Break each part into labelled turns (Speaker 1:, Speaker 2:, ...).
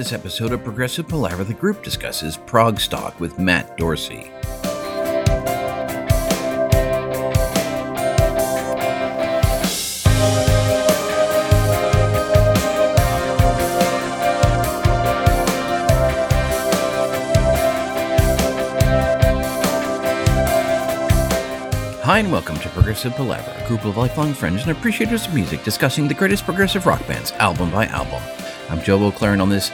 Speaker 1: This episode of Progressive Palaver, the group discusses Progstock with Matt Dorsey. Hi, and welcome to Progressive Palaver, a group of lifelong friends and appreciators of music discussing the greatest progressive rock bands album by album. I'm Joe O'Claren on this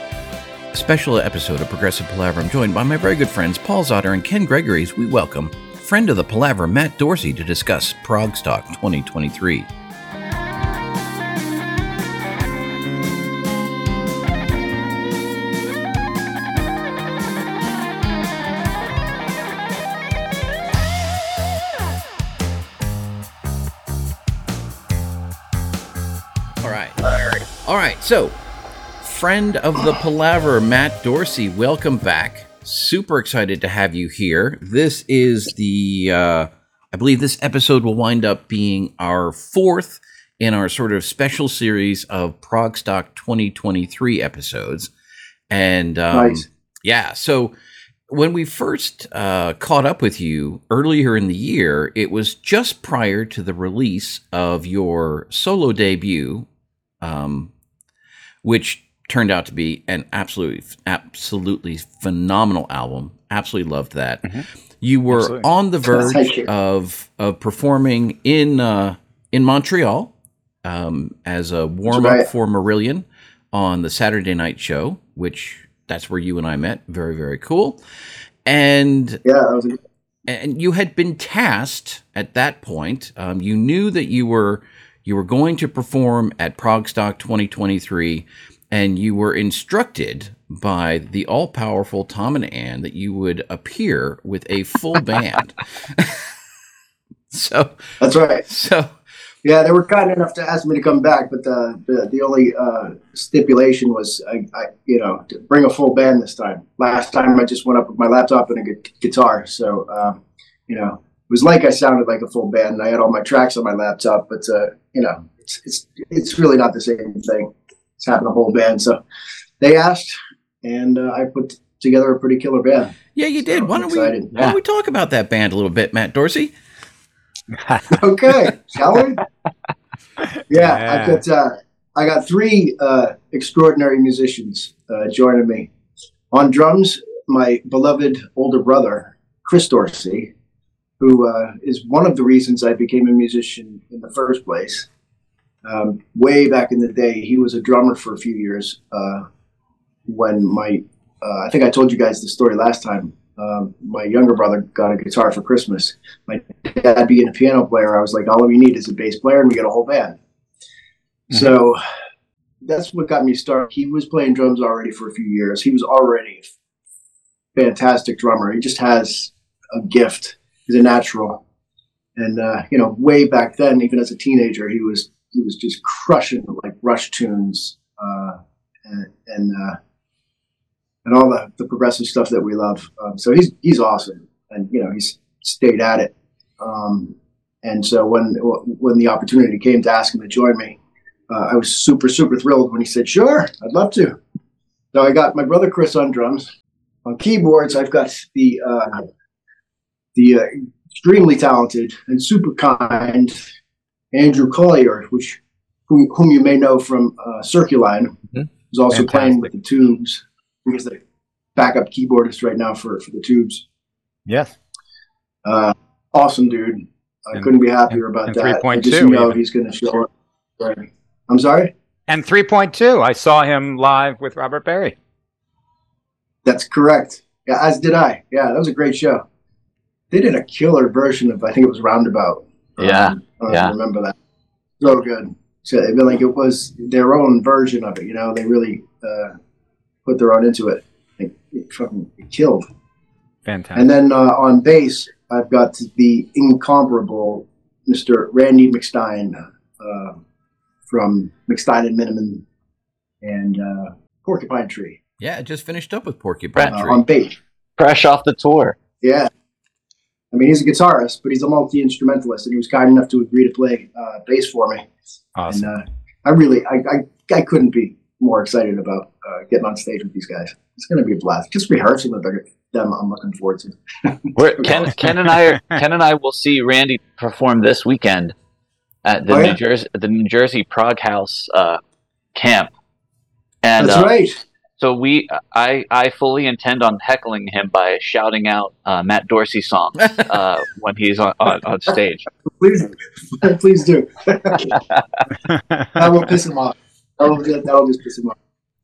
Speaker 1: special episode of Progressive Palaver. I'm joined by my very good friends Paul Zotter and Ken Gregories. We welcome friend of the Palaver, Matt Dorsey, to discuss Progstock 2023. All right. All right. So, friend of the Palaver, Matt Dorsey, welcome back. Super excited to have you here. This is the, uh, I believe this episode will wind up being our fourth in our sort of special series of Progstock 2023 episodes. And um,
Speaker 2: Nice.
Speaker 1: yeah, so when we first uh, caught up with you earlier in the year, it was just prior to the release of your solo debut, um, which turned out to be an absolutely, absolutely phenomenal album. Absolutely loved that. You were
Speaker 3: Absolutely.
Speaker 1: on the verge of of performing in uh, in Montreal um, as a warm up
Speaker 2: right.
Speaker 1: for Marillion on the Saturday night show, which that's where you and I met. Very very cool. And
Speaker 2: Yeah, was
Speaker 1: and you had been tasked at that point. Um, you knew that you were you were going to perform at Progstock 2023, and you were instructed by the all powerful Tom and Ann that you would appear with a full band. so
Speaker 2: that's right.
Speaker 1: so
Speaker 2: Yeah, they were kind enough to ask me to come back, but the the, the only uh, stipulation was I, I, you know, to bring a full band this time. Last time I just went up with my laptop and a gu- guitar, so um, you know, it was like I sounded like a full band. and I had all my tracks on my laptop, but uh, you know, it's it's it's really not the same thing. It's having a whole band. So they asked, and uh, I put together a pretty killer band.
Speaker 1: yeah, you did. Why don't we why don't we talk about that band a little bit, Matt Dorsey?
Speaker 2: okay, shall we? Yeah,
Speaker 3: Yeah.
Speaker 2: I got uh, I got three uh, extraordinary musicians uh, joining me on drums. My beloved older brother, Chris Dorsey, who uh, is one of the reasons I became a musician in the first place. Um, way back in the day, he was a drummer for a few years. Uh, when my, uh, I think I told you guys the story last time. Um, my younger brother got a guitar for Christmas my dad being a piano player, I was like, all we need is a bass player and we get a whole band. So that's what got me started. He was playing drums already for a few years. He was already a fantastic drummer. He just has a gift. He's a natural. And uh, you know, way back then, even as a teenager, he was he was just crushing like Rush tunes uh, and and, uh, and all the, the progressive stuff that we love. Um, so he's he's awesome, and you know he's stayed at it. Um, and so when when the opportunity came to ask him to join me, uh, I was super super thrilled when he said, "Sure, I'd love to." So I got my brother Chris on drums. On keyboards, I've got the uh, the uh, extremely talented and super kind Andrew Colyer, which whom, whom you may know from uh, Circuline,
Speaker 3: Mhm.
Speaker 2: who's also playing with the Tubes. He's the backup keyboardist right now for for the Tubes.
Speaker 3: Yes.
Speaker 2: Uh, awesome dude. I
Speaker 3: And-
Speaker 2: couldn't be happier about
Speaker 3: and
Speaker 2: that. I
Speaker 3: 3.2
Speaker 2: just know
Speaker 3: even.
Speaker 2: he's going to show up. Right. I'm sorry.
Speaker 3: And 3.2. I saw him live with Robert Berry.
Speaker 2: That's correct. Yeah, as did I. Yeah, that was a great show. They did a killer version of I think it was Roundabout.
Speaker 4: Yeah,
Speaker 2: Um, I
Speaker 4: yeah.
Speaker 2: remember that. So good. So I feel like it was their own version of it. You know, they really uh, put their own into it. It, it fucking it killed.
Speaker 3: Fantastic.
Speaker 2: And then uh, on bass, I've got the incomparable Mr. Randy McStine uh, from McStine and Minnemann and uh, Porcupine Tree
Speaker 1: Yeah, just finished up with Porcupine
Speaker 2: uh,
Speaker 1: Tree.
Speaker 2: on bass.
Speaker 4: fresh off the tour.
Speaker 2: Yeah. I mean, he's a guitarist, but he's a multi instrumentalist, and he was kind enough to agree to play uh, bass for me.
Speaker 3: awesome.
Speaker 2: And uh, I really, I, I, I couldn't be more excited about uh, getting on stage with these guys. It's going to be a blast. Just rehearsing with them, I'm looking forward to.
Speaker 4: We're, Ken, Ken and I, Ken and I will see Randy perform this weekend at the
Speaker 2: Oh, yeah?
Speaker 4: New Jersey, the New Jersey Proghouse uh, camp. And
Speaker 2: That's
Speaker 4: uh,
Speaker 2: right.
Speaker 4: So we, I, I fully intend on heckling him by shouting out uh, Matt Dorsey songs uh, when he's on, on, on stage.
Speaker 2: Please, please do. that will piss him off. That will, that will just piss him off.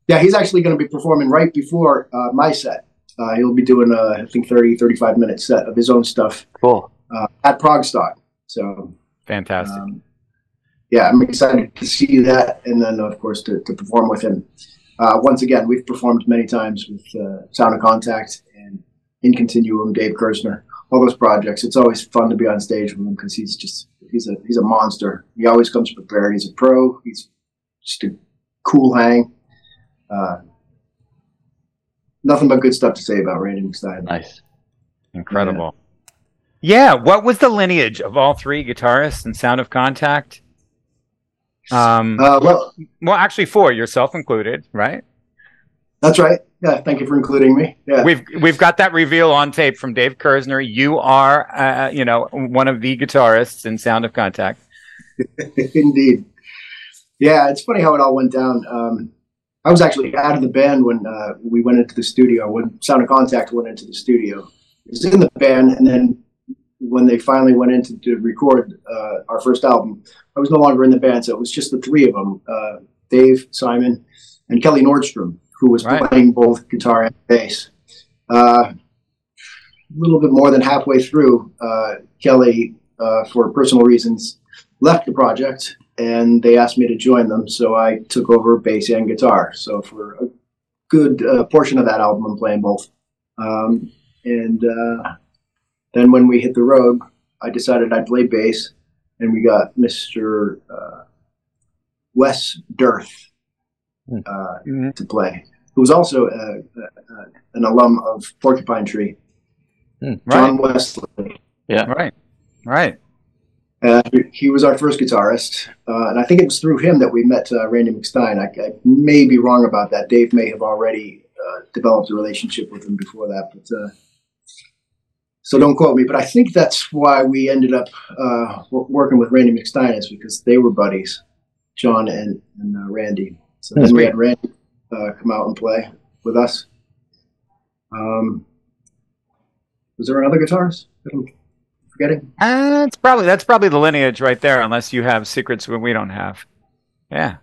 Speaker 2: Yeah, he's actually going to be performing right before uh, my set. Uh, he'll be doing, a, I think, 30, 35 minute set of his own stuff
Speaker 4: Cool.
Speaker 2: uh, at ProgStock. So,
Speaker 3: Fantastic.
Speaker 2: um, yeah, I'm excited to see that, and then of course to, to perform with him. Uh, once again, we've performed many times with uh, Sound of Contact and In Continuum, Dave Kerzner, all those projects. It's always fun to be on stage with him because he's just he's a he's a monster. He always comes prepared. He's a pro. He's just a cool hang. Uh, nothing but good stuff to say about Randy McStine.
Speaker 4: Nice.
Speaker 3: Incredible. Yeah. What was the lineage of all three guitarists in Sound of Contact? Um,
Speaker 2: Uh, well,
Speaker 3: well, actually, four, yourself included, right?
Speaker 2: that's right. Yeah, thank you for including me. Yeah.
Speaker 3: We've we've got that reveal on tape from Dave Kerzner. You are, uh, you know, one of the guitarists in Sound of Contact.
Speaker 2: Indeed. Yeah, it's funny how it all went down. Um, I was actually out of the band when uh, we went into the studio, when Sound of Contact went into the studio. I was in the band, and then when they finally went into to record uh, our first album, I was no longer in the band, so it was just the three of them uh, Dave, Simon, and Kelly Nordstrom, who was
Speaker 3: Right.
Speaker 2: playing both guitar and bass. Uh, a little bit more than halfway through, uh, Kelly, uh, for personal reasons, left the project and they asked me to join them. So I took over bass and guitar. So for a good uh, portion of that album, I'm playing both. Um, and uh, then when we hit the road, I decided I'd play bass, and we got Mr. Uh, Wes Dirth
Speaker 4: Hmm.
Speaker 2: uh,
Speaker 3: Mhm.
Speaker 2: to play, who was also uh, uh, an alum of Porcupine Tree,
Speaker 4: Hmm.
Speaker 2: John Wesley. Yeah.
Speaker 3: Right. Right.
Speaker 2: Uh, he was our first guitarist, uh, and I think it was through him that we met uh, Randy McStine. I, I may be wrong about that. Dave may have already uh, developed a relationship with him before that, but uh, so don't quote me. But I think that's why we ended up uh, working with Randy McStine is because they were buddies, John and, and uh, Randy. So then we
Speaker 3: Sweet.
Speaker 2: had Randy uh, come out and play with us. Um, was there another guitarist that I'm forgetting?
Speaker 3: Uh, it's probably that's probably the lineage right there, unless you have secrets that we don't have. Yeah.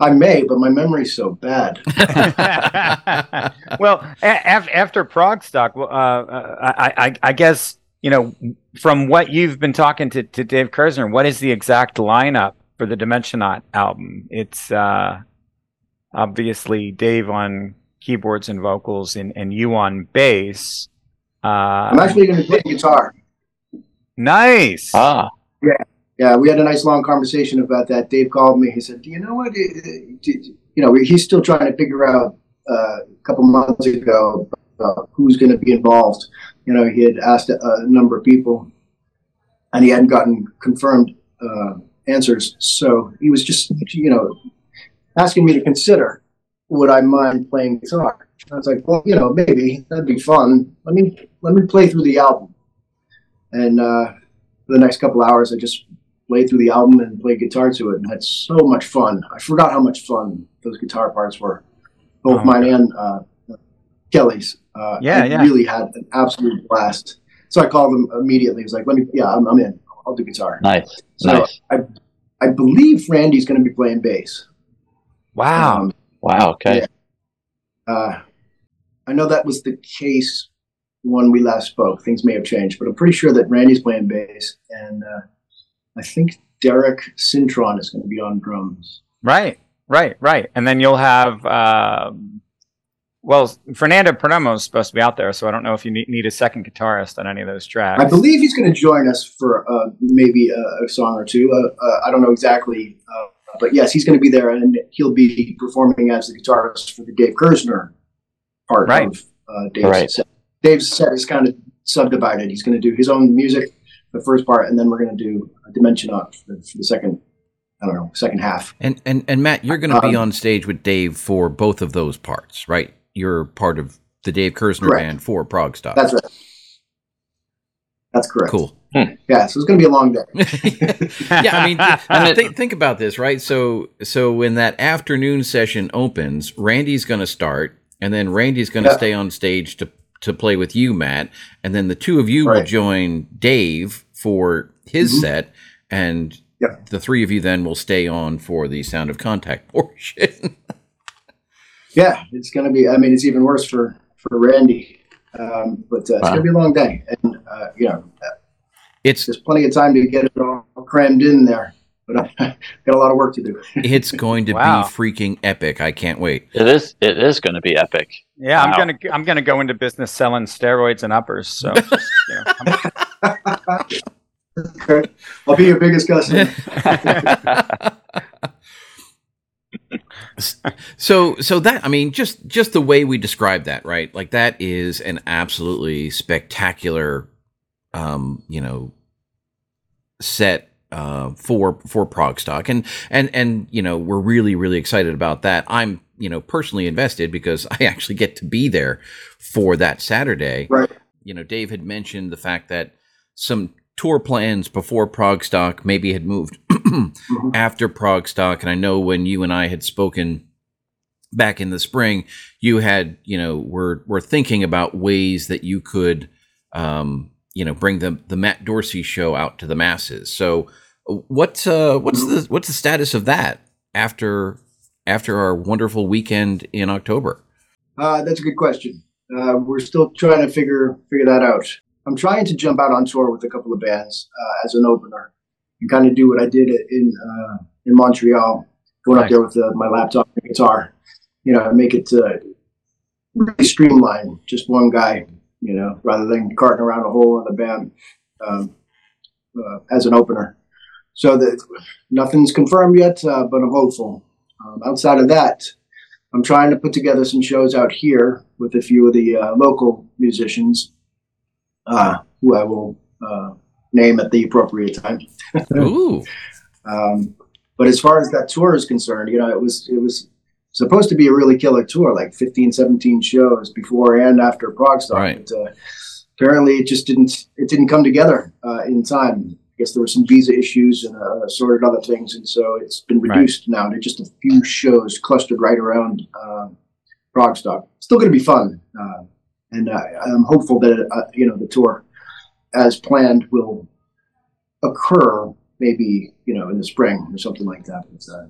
Speaker 2: I may, but my memory's so bad.
Speaker 3: well, a- af- after ProgStock, uh, uh, I, I, I guess you know from what you've been talking to, to Dave Kerzner, what is the exact lineup for the Dimensionaut album? It's uh, obviously Dave on keyboards and vocals, and, and you on bass.
Speaker 2: I'm
Speaker 3: Uh,
Speaker 2: actually going to play guitar.
Speaker 3: nice.
Speaker 4: Ah,
Speaker 2: Yeah, we had a nice long conversation about that. Dave called me. He said, "Do you know what? uh, You know, he's still trying to figure out uh, a couple months ago uh, who's going to be involved. You know, he had asked a, a number of people, and he hadn't gotten confirmed uh, answers. So he was just, you know, asking me to consider would I mind playing guitar. I was like, well, you know, maybe that'd be fun. Let me let me play through the album, and uh, for the next couple hours, I just played through the album and played guitar to it and had so much fun. I forgot how much fun those guitar parts were, both
Speaker 3: Oh,
Speaker 2: mine and uh, Kelly's. Uh,
Speaker 3: Yeah,
Speaker 2: I
Speaker 3: yeah.
Speaker 2: really had an absolute blast. So I called him immediately. He was like, "Let me, yeah, I'm, I'm in. I'll do guitar."
Speaker 4: nice,
Speaker 2: So
Speaker 4: nice.
Speaker 2: I, I believe Randy's going to be playing bass.
Speaker 3: wow.
Speaker 2: Um,
Speaker 4: Wow. Okay.
Speaker 2: Yeah. uh, I know that was the case when we last spoke. Things may have changed, but I'm pretty sure that Randy's playing bass, and uh, I think Derek Cintron is going to be on drums.
Speaker 3: Right, right, right. And then you'll have, um, well, Fernando Perdomo is supposed to be out there, so I don't know if you need, need a second guitarist on any of those tracks.
Speaker 2: I believe he's going to join us for uh, maybe a, a song or two. Uh, uh, I don't know exactly, uh, but yes, he's going to be there, and he'll be performing as the guitarist for the Dave Kerzner part
Speaker 3: Right.
Speaker 2: of uh, Dave's
Speaker 4: Right.
Speaker 2: set. Dave's set is kind of subdivided. He's going to do his own music, the first part, and then we're going to do a Dimensionaut for, for the second I don't know second half.
Speaker 1: And and and Matt, you're going to be
Speaker 2: Um,
Speaker 1: on stage with Dave for both of those parts, right? You're part of the Dave Kerzner
Speaker 2: Correct.
Speaker 1: band for ProgStock.
Speaker 2: That's right. That's correct.
Speaker 1: cool.
Speaker 2: Yeah, so it's going to be a long day.
Speaker 1: yeah, I mean, th-
Speaker 4: And
Speaker 1: think, think about this, right? So, so when that afternoon session opens, Randy's going to start, and then Randy's going to
Speaker 2: Yeah.
Speaker 1: stay on stage to to play with you, Matt, and then the two of you will join Dave for his
Speaker 2: Mhm.
Speaker 1: set, and
Speaker 2: Yep.
Speaker 1: the three of you then will stay on for the sound of contact portion.
Speaker 2: Yeah, it's going to be. I mean, it's even worse for for Randy. Um, but uh, it's going to be a long day, and uh, you know,
Speaker 1: it's
Speaker 2: there's plenty of time to get it all crammed in there. But I've got a lot of work to do.
Speaker 1: it's going to
Speaker 3: Wow.
Speaker 1: be freaking epic. I can't wait.
Speaker 4: It is. It is going to be epic.
Speaker 3: Yeah, I'm gonna I'm gonna go into business selling steroids and uppers. So just, you know, I'm-
Speaker 2: Okay. I'll be your biggest customer.
Speaker 1: so so that i mean just just the way we describe that right like that is an absolutely spectacular um you know set uh for for prog stock and and and you know we're really really excited about that i'm you know personally invested because i actually get to be there for that saturday
Speaker 2: Right.
Speaker 1: you know dave had mentioned the fact that some tour plans before prog stock maybe had moved after ProgStock, and I know when you and I had spoken back in the spring, you had you know were were thinking about ways that you could um, you know bring the the Matt Dorsey show out to the masses. So what uh, what's the what's the status of that after after our wonderful weekend in October?
Speaker 2: Uh, that's a good question. Uh, we're still trying to figure figure that out. I'm trying to jump out on tour with a couple of bands uh, as an opener and kind of do what I did in uh, in Montreal, going up there with uh, my laptop and guitar. You know, make it uh, really streamlined, just one guy. You know, rather than carting around a whole other band um, uh, as an opener. So that nothing's confirmed yet, uh, but I'm hopeful. Um, outside of that, I'm trying to put together some shows out here with a few of the uh, local musicians, uh, who I will uh, name at the appropriate time.
Speaker 1: Ooh,
Speaker 2: Um, but as far as that tour is concerned, you know, it was it was supposed to be a really killer tour, like 15, 17 shows before and after ProgStock.
Speaker 1: Right.
Speaker 2: But, uh, apparently, it just didn't it didn't come together uh, in time. I guess there were some visa issues and uh, assorted other things, and so it's been
Speaker 3: Right.
Speaker 2: reduced now to just a few shows clustered right around uh, ProgStock. Still going to be fun, uh, and uh, I'm hopeful that uh, you know the tour, as planned, will occur maybe you know in the spring or something like that. It's uh, a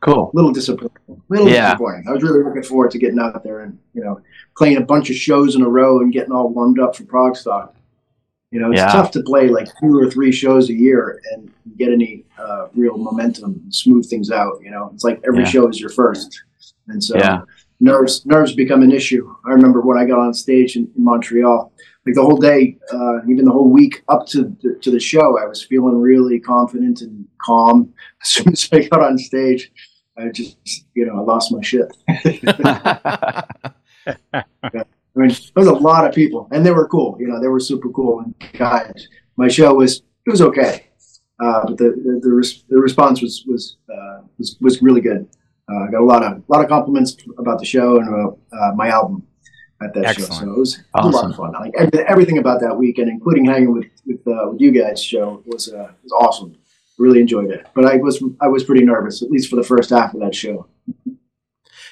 Speaker 4: Cool.
Speaker 2: little disappointing. Little
Speaker 4: Yeah.
Speaker 2: disappointing. I was really looking forward to getting out there and you know playing a bunch of shows in a row and getting all warmed up for ProgStock. You know, it's
Speaker 4: Yeah.
Speaker 2: tough to play like two or three shows a year and get any uh, real momentum, and smooth things out. You know, it's like every
Speaker 4: Yeah.
Speaker 2: show is your first, and so
Speaker 4: Yeah.
Speaker 2: Nerves nerves become an issue. I remember when I got on stage in, in Montreal, like the whole day, uh, even the whole week up to the, to the show, I was feeling really confident and calm. As soon as I got on stage, I just you know I lost my shit. I mean, there was a lot of people, and they were cool. You know, they were super cool and kind. My show was it was okay, uh, but the the, the, res- the response was was, uh, was was really good. Uh, I got a lot of lot of compliments about the show and about uh, my album at that show. So it was, it was a lot of fun. Like every- everything about that weekend, including hanging with with, uh, with you guys, show was uh, was awesome. Really enjoyed it, but I was I was pretty nervous, at least for the first half of that show.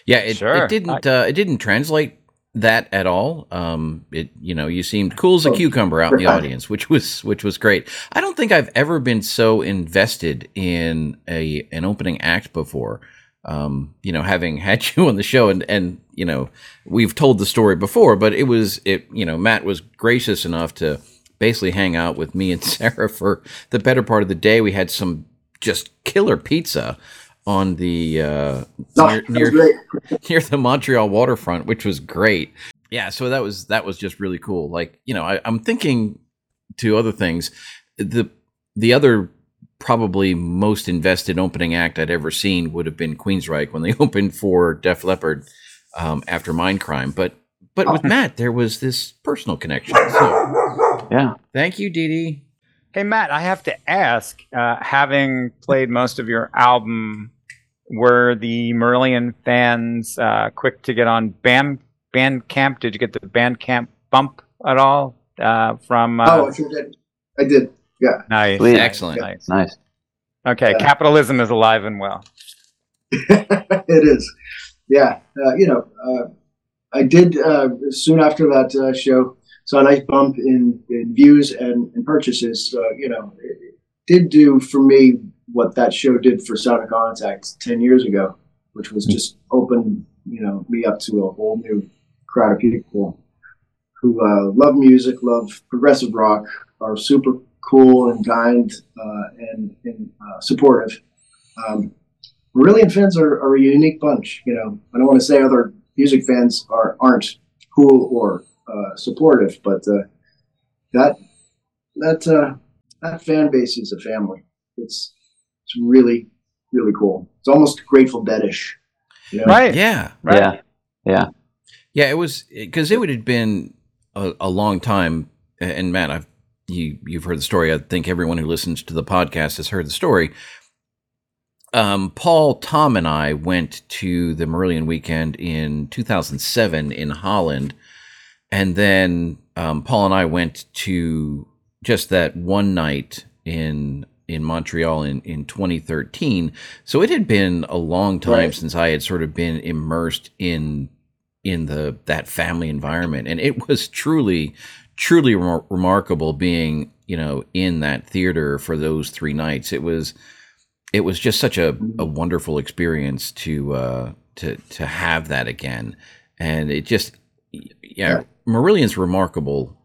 Speaker 1: yeah, it,
Speaker 3: Sure.
Speaker 1: it didn't uh, it didn't translate that at all. Um, it you know you seemed cool as a
Speaker 2: Oh,
Speaker 1: cucumber out in the audience, which was which was great. I don't think I've ever been so invested in a an opening act before. Um, you know, having had you on the show, and and you know we've told the story before, but it was it you know Matt was gracious enough to basically hang out with me and Sarah for the better part of the day. We had some just killer pizza on the uh,
Speaker 2: No,
Speaker 1: near, near near the Montreal waterfront, which was great. Yeah, so that was that was just really cool. Like you know, I, I'm thinking to other things. The the other probably most invested opening act I'd ever seen would have been Queensryche when they opened for Def Leppard um, after Mindcrime. But but with Matt, there was this personal connection. So
Speaker 4: yeah.
Speaker 1: thank you, Dee Dee.
Speaker 3: Hey Matt, I have to ask. Uh, having played most of your album, were the Marillion fans uh, quick to get on Band Bandcamp? Did you get the Bandcamp bump at all uh, from? Uh,
Speaker 2: oh, I sure did. I did. Yeah.
Speaker 3: nice,
Speaker 4: Sweet.
Speaker 1: Excellent.
Speaker 3: nice.
Speaker 4: Nice.
Speaker 3: Okay,
Speaker 2: Yeah.
Speaker 3: capitalism is alive and well.
Speaker 2: it is. Yeah. Uh, you know, uh, I did uh, soon after that uh, show saw a nice bump in, in views and, and purchases. You know, it, it did do for me what that show did for Sound of Contact ten years ago, which was just open you know me up to a whole new crowd of people who uh, love music, love progressive rock, are super cool and kind uh, and, and uh, supportive. Um, Marillion fans are, are a unique bunch. You know, I don't want to say other music fans are aren't cool or uh, supportive, but uh, that that uh, that fan base is a family. It's it's really really cool. It's almost Grateful Deadish. You know?
Speaker 3: Right.
Speaker 1: Yeah.
Speaker 3: Right.
Speaker 4: Yeah.
Speaker 1: Yeah, it was because it would have been a, a long time. And Matt, I've you you've heard the story. I think everyone who listens to the podcast has heard the story. Um, Paul, Tom, and I went to the Marillion weekend in 2007 in Holland, and then um, Paul and I went to just that one night in in Montreal in, in 2013. So it had been a long time
Speaker 2: Right.
Speaker 1: since I had sort of been immersed in in the that family environment, and it was truly truly remar- remarkable being you know in that theater for those three nights. It was it was just such a, a wonderful experience to uh, to to have that again, and it just yeah,
Speaker 2: Yeah.
Speaker 1: Marillion's remarkable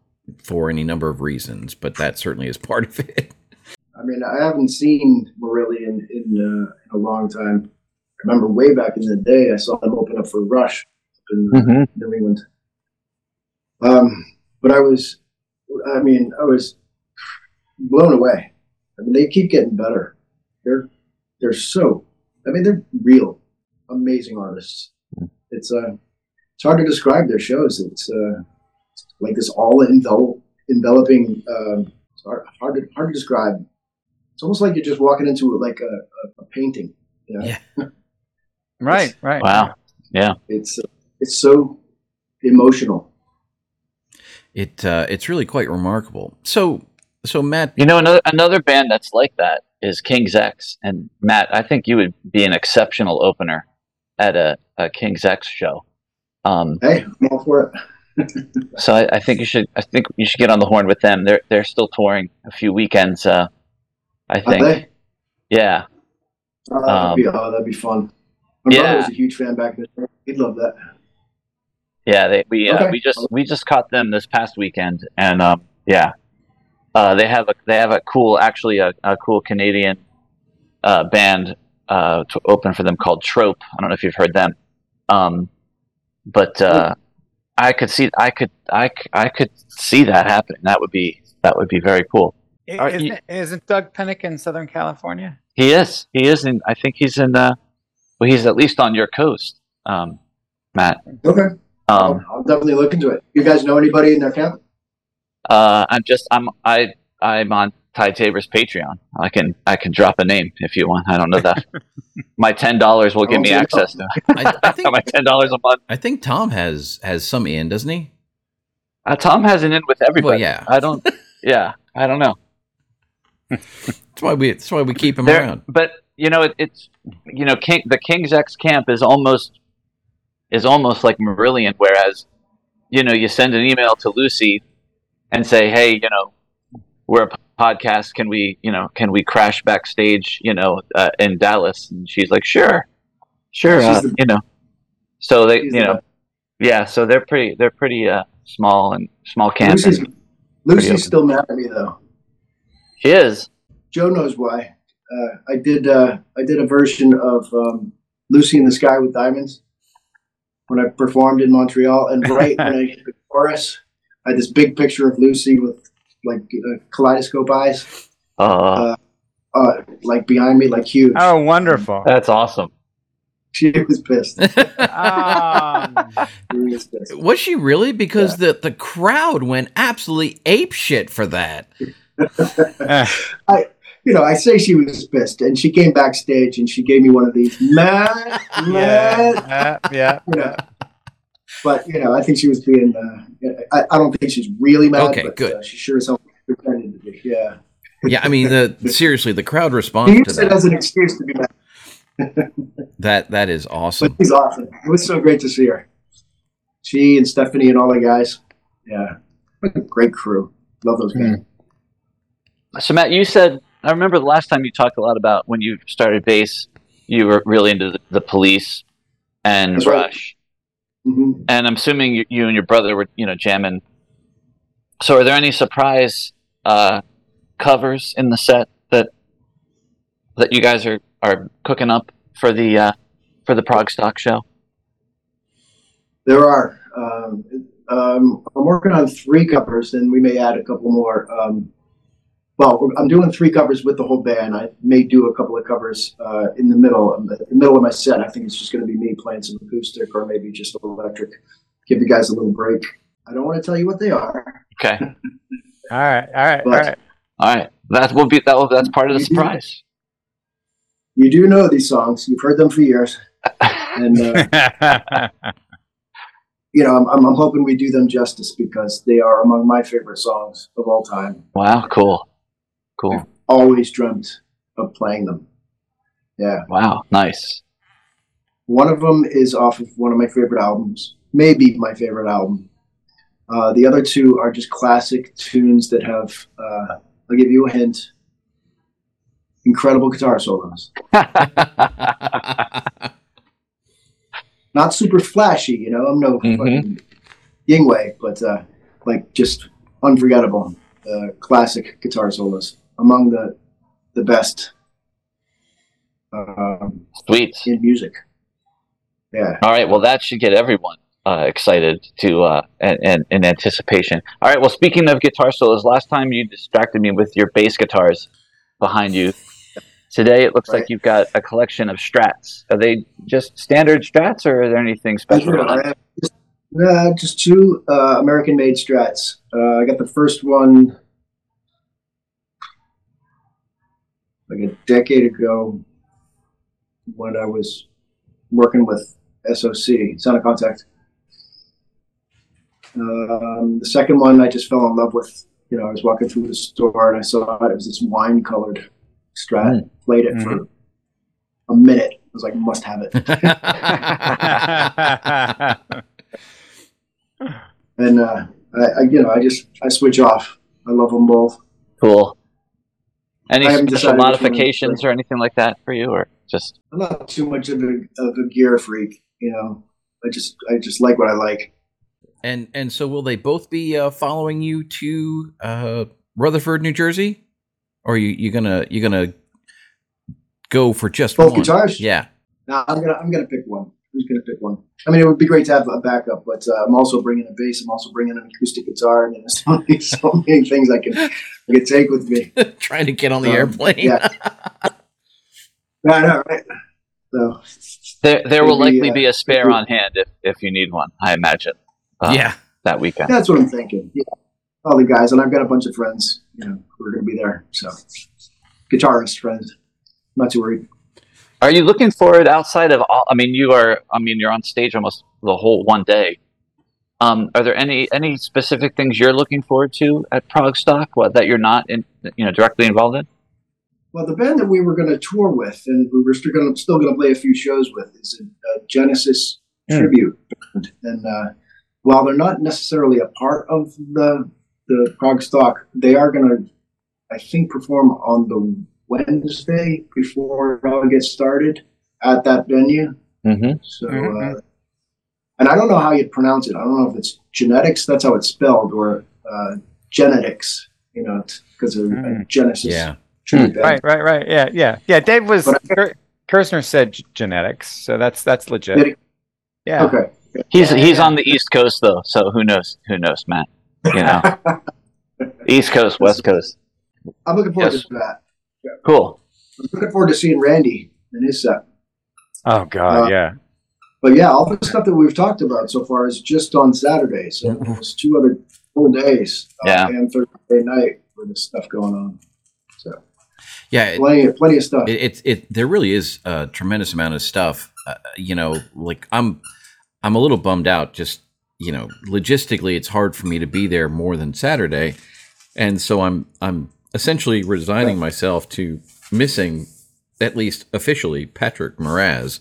Speaker 1: for any number of reasons, but that certainly is part of it.
Speaker 2: I mean, I haven't seen Marillion in, uh, in a long time. I remember way back in the day, I saw them open up for Rush in
Speaker 4: Mm-hmm.
Speaker 2: New England. Um, but I was, I mean, I was blown away. I mean, they keep getting better. They're they're so. I mean, they're real, amazing artists. It's uh, it's hard to describe their shows. It's uh, it's like this all envelop, enveloping. Um, it's hard, hard to hard to describe. It's almost like you're just walking into like a, a, a painting. You know?
Speaker 1: Yeah.
Speaker 3: Right. Right.
Speaker 4: Wow. Yeah.
Speaker 2: It's it's so emotional.
Speaker 1: It uh, it's really quite remarkable. So so Matt,
Speaker 4: You know, another another band that's like that is King's X. And Matt, I think you would be an exceptional opener at a, a King's X show. Um,
Speaker 2: Hey, I'm all for it.
Speaker 4: so I, I think you should. I think you should get on the horn with them. They're they're still touring a few weekends. Uh, I think.
Speaker 2: they?
Speaker 4: Yeah.
Speaker 2: Oh, that'd, be, oh, that'd be fun. My brother was a huge fan back then. He'd love that.
Speaker 4: Yeah, they, we uh, we just we just caught them this past weekend, and um, yeah, uh, they have a they have a cool actually a, a cool Canadian uh, band uh, to open for them called Trope. I don't know if you've heard them, um, but uh, I could see I could I, c- I could see that happening. That would be that would be very cool.
Speaker 3: Isn't,
Speaker 4: you-
Speaker 3: isn't Doug Pinnick in Southern California?
Speaker 4: He is he is in I think he's in uh, well he's at least on your coast, um, Matt.
Speaker 2: Okay.
Speaker 4: Um,
Speaker 2: I'll, I'll definitely look into it. You guys know anybody in their camp?
Speaker 4: Uh, I'm just I'm I I'm on Ty Tabor's Patreon. I can I can drop a name if you want. I don't know that. My ten dollars will give me
Speaker 2: Oh,
Speaker 4: access to
Speaker 1: I, I think
Speaker 4: my ten dollars a month.
Speaker 1: I think Tom has has some in, doesn't he?
Speaker 4: Uh, Tom has an in with everybody.
Speaker 1: Well, yeah.
Speaker 4: I don't. Yeah, I don't know.
Speaker 1: That's why we that's why we keep him
Speaker 4: There-
Speaker 1: around.
Speaker 4: but you know it, it's you know King the King's X camp is almost is almost like Marillion, whereas you know you send an email to Lucy and say, hey, you know, we're a podcast. Can we you know can we crash backstage you know uh, in Dallas? And she's like, sure, sure, uh,
Speaker 2: the-
Speaker 4: you know. So they you
Speaker 2: the
Speaker 4: know yeah, so they're pretty they're pretty uh, small and small camp.
Speaker 2: Lucy's,
Speaker 4: and
Speaker 2: Lucy's still mad at me though.
Speaker 4: She is.
Speaker 2: Joe knows why. Uh, I did uh, I did a version of um, Lucy in the Sky with Diamonds when I performed in Montreal, and right when I hit the chorus, I had this big picture of Lucy with like uh, kaleidoscope eyes,
Speaker 4: Uh,
Speaker 2: uh, like behind me, like huge.
Speaker 3: Oh, wonderful.
Speaker 4: that's awesome.
Speaker 2: She was pissed.
Speaker 3: um,
Speaker 2: She was pissed.
Speaker 1: Was she really? Because the the crowd went absolutely ape shit for that.
Speaker 2: you know, I say she was pissed, and she came backstage and she gave me one of these, Matt, Matt.
Speaker 3: yeah, yeah.
Speaker 2: You know, but you know, I think she was being. Uh, I, I don't think she's really mad.
Speaker 1: Okay,
Speaker 2: but,
Speaker 1: good.
Speaker 2: Uh, she sure as hell pretended to be. Yeah,
Speaker 1: Yeah, I mean, the seriously, the crowd
Speaker 2: he
Speaker 1: responds to
Speaker 2: used it as an excuse to be mad.
Speaker 1: That that is
Speaker 2: But
Speaker 1: awesome.
Speaker 2: she's awesome. It was so great to see her. She and Stephanie and all the guys. Yeah, what a great crew. Love those guys.
Speaker 4: So Matt, you said I remember the last time you talked a lot about when you started bass, you were really into the, the police and
Speaker 2: That's right.
Speaker 4: Rush,
Speaker 2: hmm
Speaker 4: and I'm assuming you, you and your brother were you know jamming. So are there any surprise uh, covers in the set that that you guys are, are cooking up for the uh, for the ProgStock show?
Speaker 2: There are. Um, um, I'm working on three covers, and we may add a couple more. Um, well, I'm doing three covers with the whole band. I may do a couple of covers uh, in the middle. In the middle of my set, I think it's just going to be me playing some acoustic or maybe just electric. Give the guys a little break. I don't want to tell you what they are.
Speaker 4: Okay,
Speaker 3: All right, all right, all
Speaker 2: But-
Speaker 3: right.
Speaker 4: all right, that will be that will, that's part of the surprise.
Speaker 2: You do know these songs. You've heard them for years, and uh, you know I'm, I'm, I'm hoping we do them justice because they are among my favorite songs of all time.
Speaker 4: Wow, cool, cool.
Speaker 2: Always dreamt of playing them. Yeah.
Speaker 4: Wow, nice.
Speaker 2: One of them is off of one of my favorite albums, maybe my favorite album. Uh, the other two are just classic tunes that have, uh, I'll give you a hint, incredible guitar solos. Not super flashy, you know, I'm no
Speaker 4: Mhm.
Speaker 2: fucking Yngwie, but uh, like just unforgettable. Uh, classic guitar solos among the the best um,
Speaker 4: Sweet.
Speaker 2: in music. Yeah.
Speaker 4: All right. Well, that should get everyone uh, excited to uh, and, and in anticipation. All right. Well, speaking of guitar solos, last time you distracted me with your bass guitars behind you. Today it looks like you've got a collection of Strats. Are they just standard Strats, or are there anything special?
Speaker 2: Yeah,
Speaker 4: about
Speaker 2: I
Speaker 4: them?
Speaker 2: have just, uh, just two uh, American-made Strats. Uh, I got the first one like a decade ago when I was working with SOC, Sound of Contact. Um, the second one I just fell in love with. You know, I was walking through the store and I saw it. It was this wine-colored Strat. Played it for a minute. I was like, must have it. And uh, I, I, you know, I just I switch off. I love them both.
Speaker 4: Cool. Any
Speaker 2: I
Speaker 4: special
Speaker 2: decided which one-
Speaker 4: modifications or anything like that for you, or just
Speaker 2: I'm not too much of a of a gear freak. You know, I just I just like what I like.
Speaker 1: and and so will they both be uh, following you to uh, Rutherford, New Jersey, or you you gonna you gonna go for just
Speaker 2: Both
Speaker 1: one?
Speaker 2: guitars?
Speaker 1: Yeah.
Speaker 2: Now I'm gonna I'm gonna pick one. Who's gonna pick one? I mean, it would be great to have a backup, but uh, I'm also bringing a bass. I'm also bringing an acoustic guitar, and there's so many, so many things I can I can take with me.
Speaker 1: Trying to get on the
Speaker 2: Um,
Speaker 1: airplane.
Speaker 2: yeah. I know, right? So
Speaker 4: there? There will
Speaker 2: Maybe,
Speaker 4: likely
Speaker 2: uh,
Speaker 4: be a spare on hand if if you need one. I imagine. uh,
Speaker 1: yeah.
Speaker 4: That weekend.
Speaker 2: that's what I'm thinking. Yeah. All the guys, and I've got a bunch of friends, you know, who are gonna be there. So guitarist friends. Not too worried.
Speaker 4: Are you looking forward outside of all? I mean, you are. I mean, you're on stage almost the whole one day. Um, are there any any specific things you're looking forward to at ProgStock what, that you're not in, you know, directly involved in?
Speaker 2: Well, the band that we were going to tour with, and we were still going to still to play a few shows with, is a, a Genesis
Speaker 3: Hmm.
Speaker 2: tribute. band. And uh, while they're not necessarily a part of the the ProgStock, they are going to, I think, perform on the Wednesday before it all gets started at that venue.
Speaker 4: Mm-hmm.
Speaker 2: So,
Speaker 3: Mhm.
Speaker 2: uh, and I don't know how you pronounce it. I don't know if it's genetics. That's how it's spelled, or uh, genetics. You know, because of uh,
Speaker 3: Mm.
Speaker 2: Genesis.
Speaker 1: Yeah.
Speaker 2: tribute band.
Speaker 3: right, right, right. Yeah, yeah, yeah. Dave was
Speaker 2: But
Speaker 3: Ker- Kerzner said g- genetics, so that's that's legit.
Speaker 2: it-
Speaker 3: Yeah.
Speaker 2: Okay.
Speaker 4: He's he's on the East Coast though, so who knows? Who knows, Matt? You know, East Coast, West Coast.
Speaker 2: I'm looking forward
Speaker 4: Yes.
Speaker 2: to that.
Speaker 4: Cool.
Speaker 2: I'm looking forward to seeing Randy and his set.
Speaker 3: Oh God,
Speaker 2: Uh,
Speaker 3: yeah.
Speaker 2: But yeah, all the stuff that we've talked about so far is just on Saturday. So there's two other full days, uh,
Speaker 4: Yeah.
Speaker 2: and Thursday night for this stuff going on. So
Speaker 1: Yeah, it,
Speaker 2: plenty, plenty of stuff.
Speaker 1: it, it, it there really is a tremendous amount of stuff. Uh, you know, like I'm I'm a little bummed out. Just you know, logistically, it's hard for me to be there more than Saturday, and so I'm I'm essentially resigning myself to missing, at least officially, Patrick Moraz,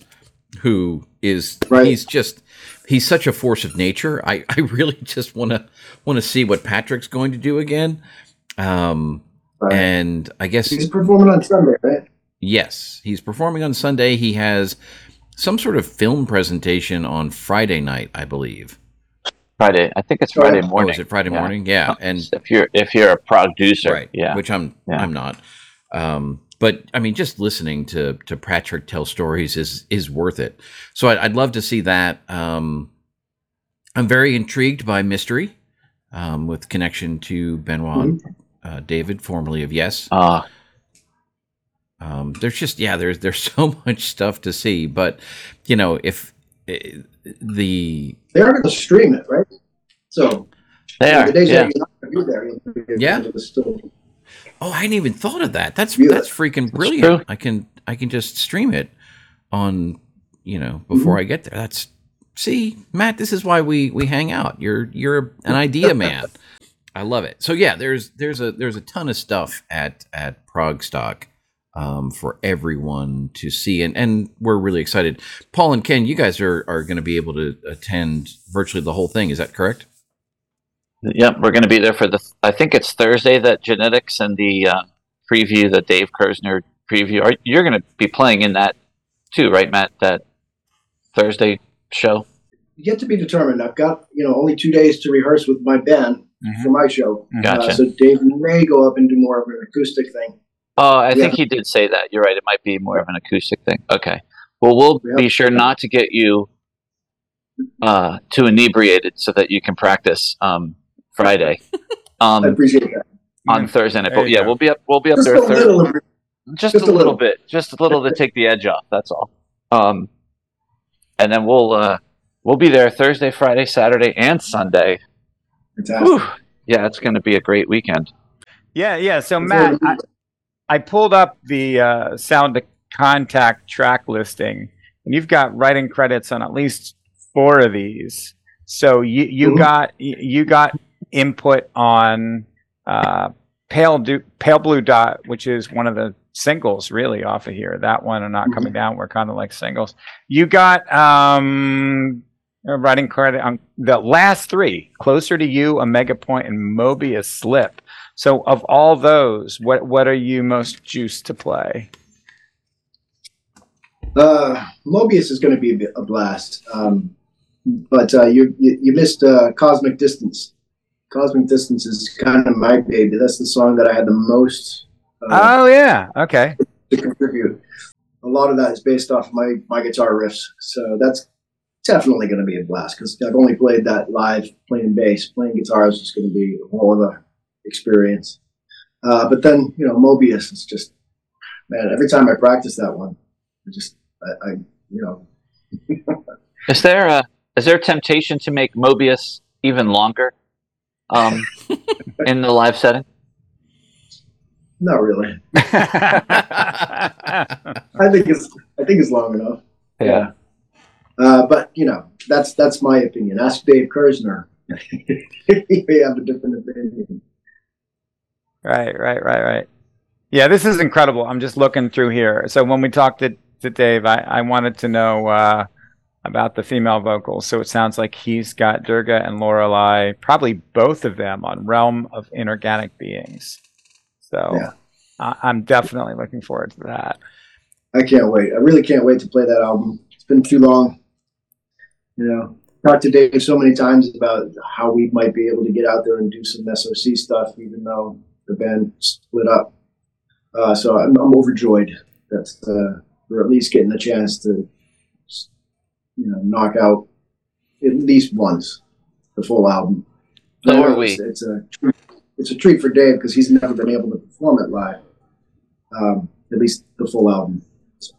Speaker 1: who is
Speaker 2: Right.
Speaker 1: he's just he's such a force of nature. I I really just want to want to see what Patrick's going to do again. Um,
Speaker 2: Right.
Speaker 1: and I guess
Speaker 2: He's performing on Sunday, right?
Speaker 1: Yes, he's performing on Sunday. He has some sort of film presentation on Friday night, I believe.
Speaker 4: Friday. I think it's
Speaker 2: Oh,
Speaker 4: Friday
Speaker 2: yeah.
Speaker 1: Oh,
Speaker 4: morning.
Speaker 1: is it Friday
Speaker 4: Yeah.
Speaker 1: morning? Yeah, and
Speaker 4: if you're if you're a producer,
Speaker 1: right,
Speaker 4: yeah,
Speaker 1: which I'm
Speaker 4: Yeah.
Speaker 1: I'm not. Um, but I mean, just listening to to Patrick tell stories is is worth it. So I'd, I'd love to see that. Um, I'm very intrigued by Mystery, um, with connection to Benoit uh, David, formerly of Yes.
Speaker 4: uh,
Speaker 1: um, there's just yeah there's there's so much stuff to see but you know if the
Speaker 2: They are going to stream it, right? So
Speaker 4: they
Speaker 2: the
Speaker 4: are.
Speaker 2: days
Speaker 4: Yeah.
Speaker 2: that you're not going to be there, you'll be able
Speaker 1: Yeah. oh i hadn't even thought of that that's
Speaker 2: Yeah.
Speaker 1: that's freaking brilliant
Speaker 4: true.
Speaker 1: i can i can just stream it on you know before
Speaker 2: Mm-hmm.
Speaker 1: i get there that's see matt this is why we we hang out you're you're an idea man i love it so yeah there's there's a there's a ton of stuff at at prog stock um, for everyone to see and and we're really excited paul and ken you guys are are going to be able to attend virtually the whole thing is that correct
Speaker 4: Yep, we're going to be there for the. I think it's Thursday that genetics and the uh, preview, the Dave Kerzner preview. Are you're going to be playing in that too, right, Matt? That Thursday show.
Speaker 2: yet to be determined. I've got you know only two days to rehearse with my band
Speaker 3: Mhm.
Speaker 2: for my show.
Speaker 4: Gotcha.
Speaker 2: Uh, so Dave may go up and do more of an acoustic thing.
Speaker 4: Oh, I think he did say that. You're right. It might be more of an acoustic thing. Okay. Well, we'll
Speaker 2: Yep.
Speaker 4: be sure not to get you uh, too inebriated so that you can practice um, Friday.
Speaker 2: I
Speaker 4: Um,
Speaker 2: appreciate that.
Speaker 4: on Thursday night.
Speaker 3: There
Speaker 4: But yeah,
Speaker 3: go.
Speaker 4: we'll be up. We'll be up
Speaker 2: Just
Speaker 4: there
Speaker 2: a
Speaker 4: Thursday.
Speaker 2: little.
Speaker 4: just,
Speaker 2: Just
Speaker 4: a
Speaker 2: a
Speaker 4: little
Speaker 2: little.
Speaker 4: bit, just a little to take the edge off. That's all. Um, and then we'll uh, we'll be there Thursday, Friday, Saturday, and Sunday.
Speaker 2: Fantastic.
Speaker 4: Whew. Yeah, it's going to be a great weekend.
Speaker 3: Yeah, yeah. So Matt, I, I pulled up the uh, Sound of Contact track listing, and you've got writing credits on at least four of these. So you you
Speaker 2: Mhm.
Speaker 3: got you got input on uh, Pale Pale Blue Dot, which is one of the singles really off of here. That one and Not Coming Down were kind of like singles. You got um, writing credit on the last three: Closer to You, Omega Point, and Mobius Slip. So, of all those, what what are you most juiced to play?
Speaker 2: Uh, Mobius is going to be a, bit, a blast, um, but uh, you, you you missed uh, Cosmic Distance. Cosmic Distance is kind of my baby. That's the song that I had the most uh,
Speaker 3: Oh yeah, okay.
Speaker 2: to contribute. A lot of that is based off my my guitar riffs, so that's definitely going to be a blast because I've only played that live playing bass. Playing guitar is just going to be a whole other experience. Uh, but then you know Mobius is just man. Every time I practice that one, I just I, I you know
Speaker 4: Is there a is there a temptation to make Mobius even longer um, in the live setting?
Speaker 2: not really. I think it's I think it's long enough.
Speaker 4: Yeah.
Speaker 2: Uh, but you know that's that's my opinion. Ask Dave Kerzner. he may have a different opinion.
Speaker 3: Right, right, right, right. Yeah, this is incredible. I'm just looking through here. So when we talked to, to Dave, I, I wanted to know uh, about the female vocals. So it sounds like he's got Durga and Lorelei, probably both of them on Realm of Inorganic Beings. So
Speaker 2: Yeah.
Speaker 3: I, I'm definitely looking forward to that.
Speaker 2: I can't wait. I really can't wait to play that album. It's been too long. You know, talked to Dave so many times about how we might be able to get out there and do some SOC stuff, even though the band split up. Uh, so I'm, I'm overjoyed that uh, we're at least getting the chance to, you know, knock out at least once the full album.
Speaker 4: So
Speaker 2: I know
Speaker 4: are we.
Speaker 2: It's, it's a it's a treat for Dave because he's never been able to perform it live. Um, at least the full album. It's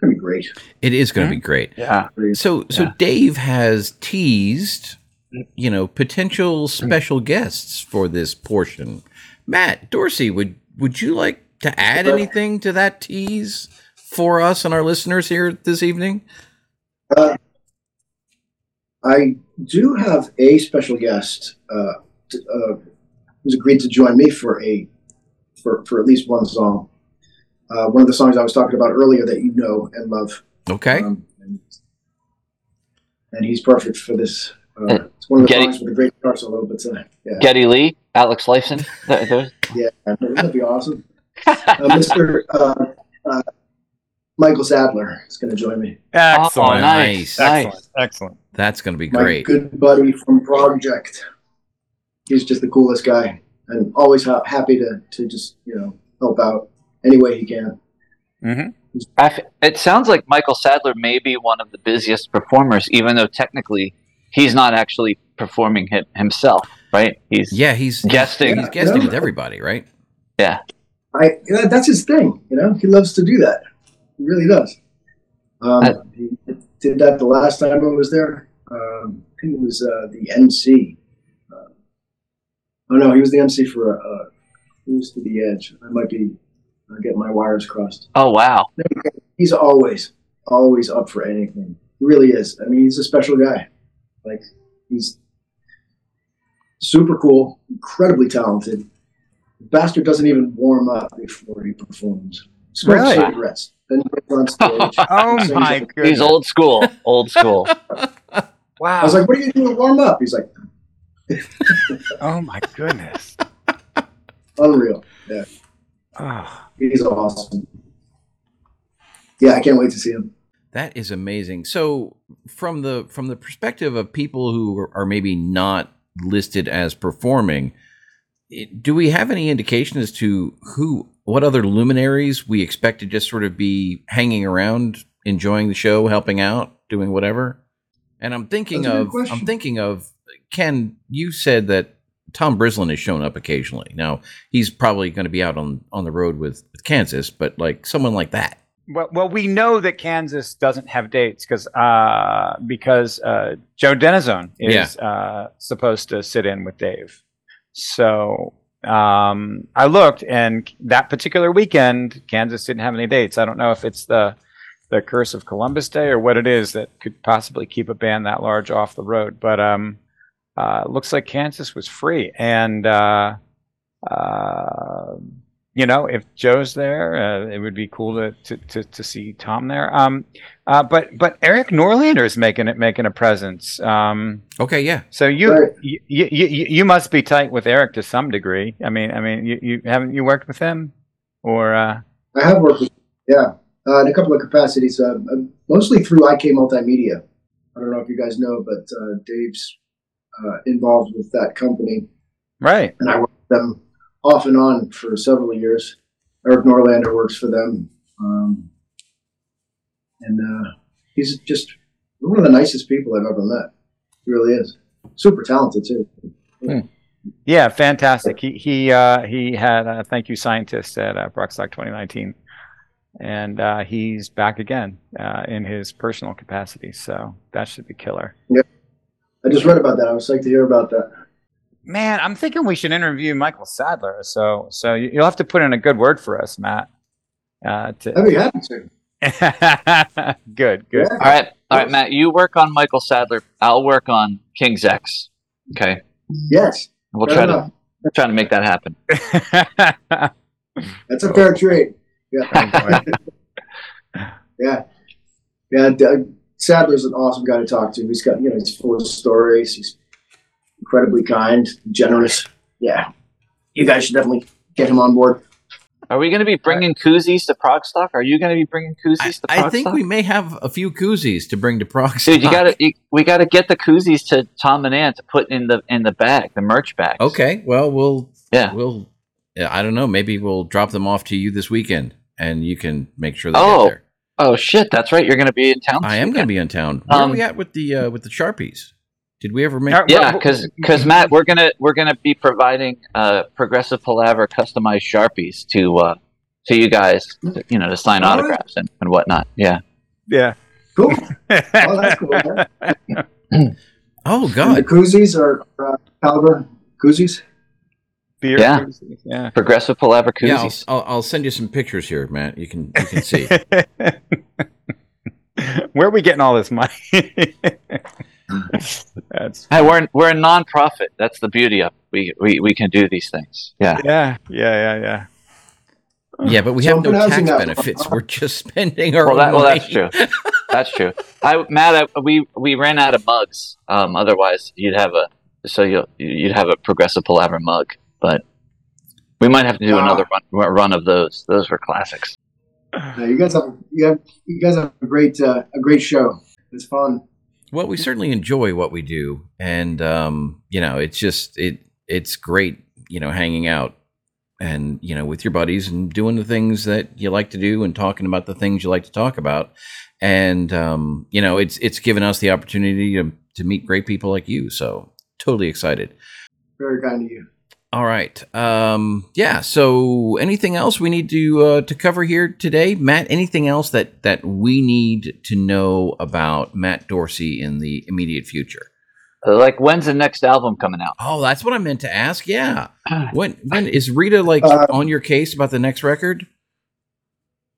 Speaker 2: gonna be great.
Speaker 1: it is going to be great
Speaker 3: Yeah.
Speaker 1: So so
Speaker 4: Yeah.
Speaker 1: Dave has teased, you know, potential special guests for this portion. Matt Dorsey, would would you like to add anything to that tease for us and our listeners here this evening?
Speaker 2: Uh, I do have a special guest uh, t- uh, who's agreed to join me for a for, for at least one song. Uh, one of the songs I was talking about earlier that you know and love.
Speaker 1: Okay.
Speaker 2: Um, and, and he's perfect for this. Uh, it's one of the
Speaker 4: Geddy-
Speaker 2: songs with a great guitar solo, but uh, yeah,
Speaker 4: Geddy Lee, Alex Lifeson. Th-
Speaker 2: yeah, that'd be awesome. Uh, Mr. Uh, uh, Michael Sadler is going to join me.
Speaker 3: Excellent.
Speaker 4: Oh, nice.
Speaker 3: Excellent.
Speaker 4: Nice.
Speaker 3: Excellent.
Speaker 1: That's going to be
Speaker 2: my
Speaker 1: great.
Speaker 2: good buddy from Project. He's just the coolest guy, and always ha- happy to to just you know help out any way he can.
Speaker 3: hmm
Speaker 4: I f- it sounds like Michael Sadler may be one of the busiest performers, even though technically he's not actually performing him, himself, right? He's
Speaker 1: Yeah, he's
Speaker 4: Guesting.
Speaker 1: He's guesting
Speaker 2: Yeah.
Speaker 1: with everybody, right?
Speaker 2: Yeah, I that's his thing. You know, he loves to do that. He really does. Um,
Speaker 4: Uh,
Speaker 2: he did that the last time I was there. Um, I think it was uh, the MC. Uh, oh no, he was the MC for uh, Who's to the Edge. I might be uh, getting my wires crossed.
Speaker 4: oh wow,
Speaker 2: he's always always up for anything. He really is. I mean, he's a special guy. Like he's super cool, incredibly talented. The Bastard doesn't even warm up before he performs. Smokes
Speaker 3: Really?
Speaker 2: cigarettes, then gets on stage.
Speaker 3: Oh my
Speaker 2: it.
Speaker 3: goodness.
Speaker 4: he's old school, old school.
Speaker 3: Wow.
Speaker 2: I was like, "What are you doing to warm up?" He's like,
Speaker 3: oh my goodness.
Speaker 2: "Unreal."
Speaker 3: Oh.
Speaker 2: He's awesome. Yeah, I can't wait to see him.
Speaker 1: That is amazing. So, from the from the perspective of people who are- are maybe not listed as performing, do we have any indication as to who, what other luminaries we expect to just sort of be hanging around, enjoying the show, helping out, doing whatever? And I'm thinking
Speaker 2: That's a good
Speaker 1: of. I'm thinking of Ken. You said that Tom Brislin has shown up occasionally. Now he's probably going to be out on on the road with, with Kansas, but like someone like that.
Speaker 3: Well, well, we know that Kansas doesn't have dates because uh, because uh, Joe Deninzon is uh, supposed to sit in with Dave. So um, I looked, and that particular weekend, Kansas didn't have any dates. I don't know if it's the the curse of Columbus Day or what it is that could possibly keep a band that large off the road. But um, uh, looks like Kansas was free, and uh, uh, you know, if Joe's there, uh, it would be cool to, to, to, to see Tom there. Um, uh, but but Erik Norlander is making it making a presence. Um,
Speaker 1: Okay, yeah.
Speaker 3: so you,
Speaker 2: Right.
Speaker 3: you, you you you must be tight with Erik to some degree. I mean, I mean, you, you haven't you worked with him, or uh,
Speaker 2: I have worked with, yeah, uh, in a couple of capacities, uh, uh, mostly through IK Multimedia. I don't know if you guys know, but uh, Dave's uh, involved with that company,
Speaker 3: right?
Speaker 2: and I work with them off and on for several years. Erik Norlander works for them, um, and uh, he's just one of the nicest people I've ever met. He really is. Super talented too.
Speaker 3: Yeah, fantastic. He he uh, he had a thank you scientist at uh, ProgStock 2019, and uh, he's back again uh, in his personal capacity. So that should be killer.
Speaker 2: Yeah, I just read about that. I was psyched to hear about that.
Speaker 3: Man, I'm thinking we should interview Michael Sadler. So so you- you'll have to put in a good word for us, Matt. Uh, to,
Speaker 2: I'd be happy to.
Speaker 3: good, good.
Speaker 2: Yeah.
Speaker 4: All right, all right, Matt. You work on Michael Sadler. I'll work on King's X. Okay,
Speaker 2: Yes,
Speaker 4: we'll try to
Speaker 2: enough.
Speaker 4: we'll try to make that happen.
Speaker 2: That's a fair trade. Yeah. yeah. Yeah. Doug Sadler's an awesome guy to talk to. He's got, you know, he's full of stories. He's incredibly kind, generous. Yeah. You guys should definitely get him on board.
Speaker 4: Are we going to be bringing koozies to ProgStock? Are you going to be bringing
Speaker 1: I,
Speaker 4: koozies to ProgStock?
Speaker 1: I think we may have a few koozies to bring to Prox.
Speaker 4: Dude, you got to we got to get the koozies to Tom and Ann to put in the in the bag, the merch bag.
Speaker 1: Okay, well, we'll
Speaker 4: Yeah.
Speaker 1: we'll I don't know. Maybe we'll drop them off to you this weekend, and you can make sure they
Speaker 4: Oh,
Speaker 1: get there.
Speaker 4: Oh shit, that's right. You're going to be in town.
Speaker 1: I am going to be in town. Where
Speaker 4: Um,
Speaker 1: are we at with the uh, with the sharpies? Did we ever make?
Speaker 4: Yeah,
Speaker 3: Well,
Speaker 4: because Matt, we're gonna we're gonna be providing uh, progressive palaver customized sharpies to uh, to you guys, to, you know, to sign
Speaker 2: All right.
Speaker 4: autographs and, and whatnot. Yeah.
Speaker 3: Yeah.
Speaker 2: Cool. Oh, that's cool. man.
Speaker 1: Oh
Speaker 2: And the
Speaker 1: God!
Speaker 2: koozies are uh, caliber koozies.
Speaker 3: beer.
Speaker 4: Yeah.
Speaker 3: koozies, Yeah.
Speaker 4: Progressive palaver
Speaker 1: Yeah, I'll,
Speaker 4: koozies.
Speaker 1: I'll, I'll send you some pictures here, Matt. You can you can see.
Speaker 3: Where are we getting all this money? That's
Speaker 4: Hey, we're we're a non-profit. That's the beauty of it. we we we can do these things. Yeah.
Speaker 3: yeah, yeah, yeah, yeah.
Speaker 1: yeah, but we
Speaker 2: So
Speaker 1: have no tax benefits. We're just spending our
Speaker 4: Well,
Speaker 1: own
Speaker 4: that, well,
Speaker 1: money.
Speaker 4: that's true. That's true. I, Matt, I, we we ran out of mugs. Um, otherwise, you'd have a so you you'd have a progressive palaver mug, but we might have to do
Speaker 2: Ah.
Speaker 4: another run, run of those. Those were classics.
Speaker 2: No, you guys have you have you guys have a great uh, a great show. It's fun.
Speaker 1: Well, we certainly enjoy what we do, and um, you know, it's just it it's great, you know, hanging out and you know with your buddies and doing the things that you like to do and talking about the things you like to talk about, and um, you know, it's it's given us the opportunity to to meet great people like you. So totally excited.
Speaker 2: Very kind of you.
Speaker 1: All right. Um, yeah. So, anything else we need to uh, to cover here today, Matt? Anything else that that we need to know about Matt Dorsey in the immediate future?
Speaker 4: Uh, Like, when's the next album coming out?
Speaker 1: Oh, that's what I meant to ask. Yeah. When when is Rita like
Speaker 2: Uh,
Speaker 1: on your case about the next record?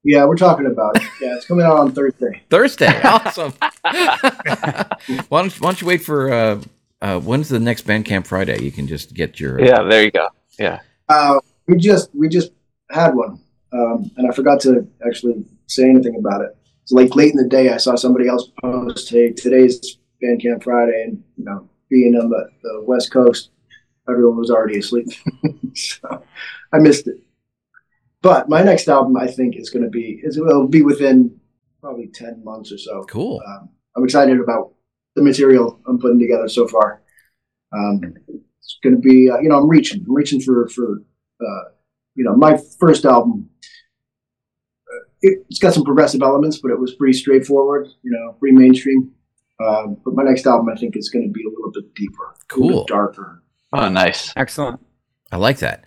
Speaker 2: Yeah, we're talking about it. Yeah, it's coming out on Thursday.
Speaker 1: Thursday. Awesome. why, don't, why don't you wait for uh, uh, when's the next Bandcamp Friday? You can just get your uh,
Speaker 4: Yeah, there you go. Yeah.
Speaker 2: Uh, we just we just had one, um, and I forgot to actually say anything about it. It's like late in the day, I saw somebody else post, "Hey, today's Bandcamp Friday," and you know, being on the, the West Coast, everyone was already asleep, so I missed it. But my next album, I think, is going to be is it'll be within probably ten months or so.
Speaker 1: Cool.
Speaker 2: Um, I'm excited about the material I'm putting together so far. Um, it's going to be, uh, you know, I'm reaching, I'm reaching for, for, uh, you know, my first album. uh, It, it's got some progressive elements, but it was pretty straightforward, you know, pretty mainstream. Um, but my next album, I think, is going to be a little bit deeper, a
Speaker 1: Cool.
Speaker 2: bit darker.
Speaker 4: Oh, nice.
Speaker 3: Excellent.
Speaker 1: I like that.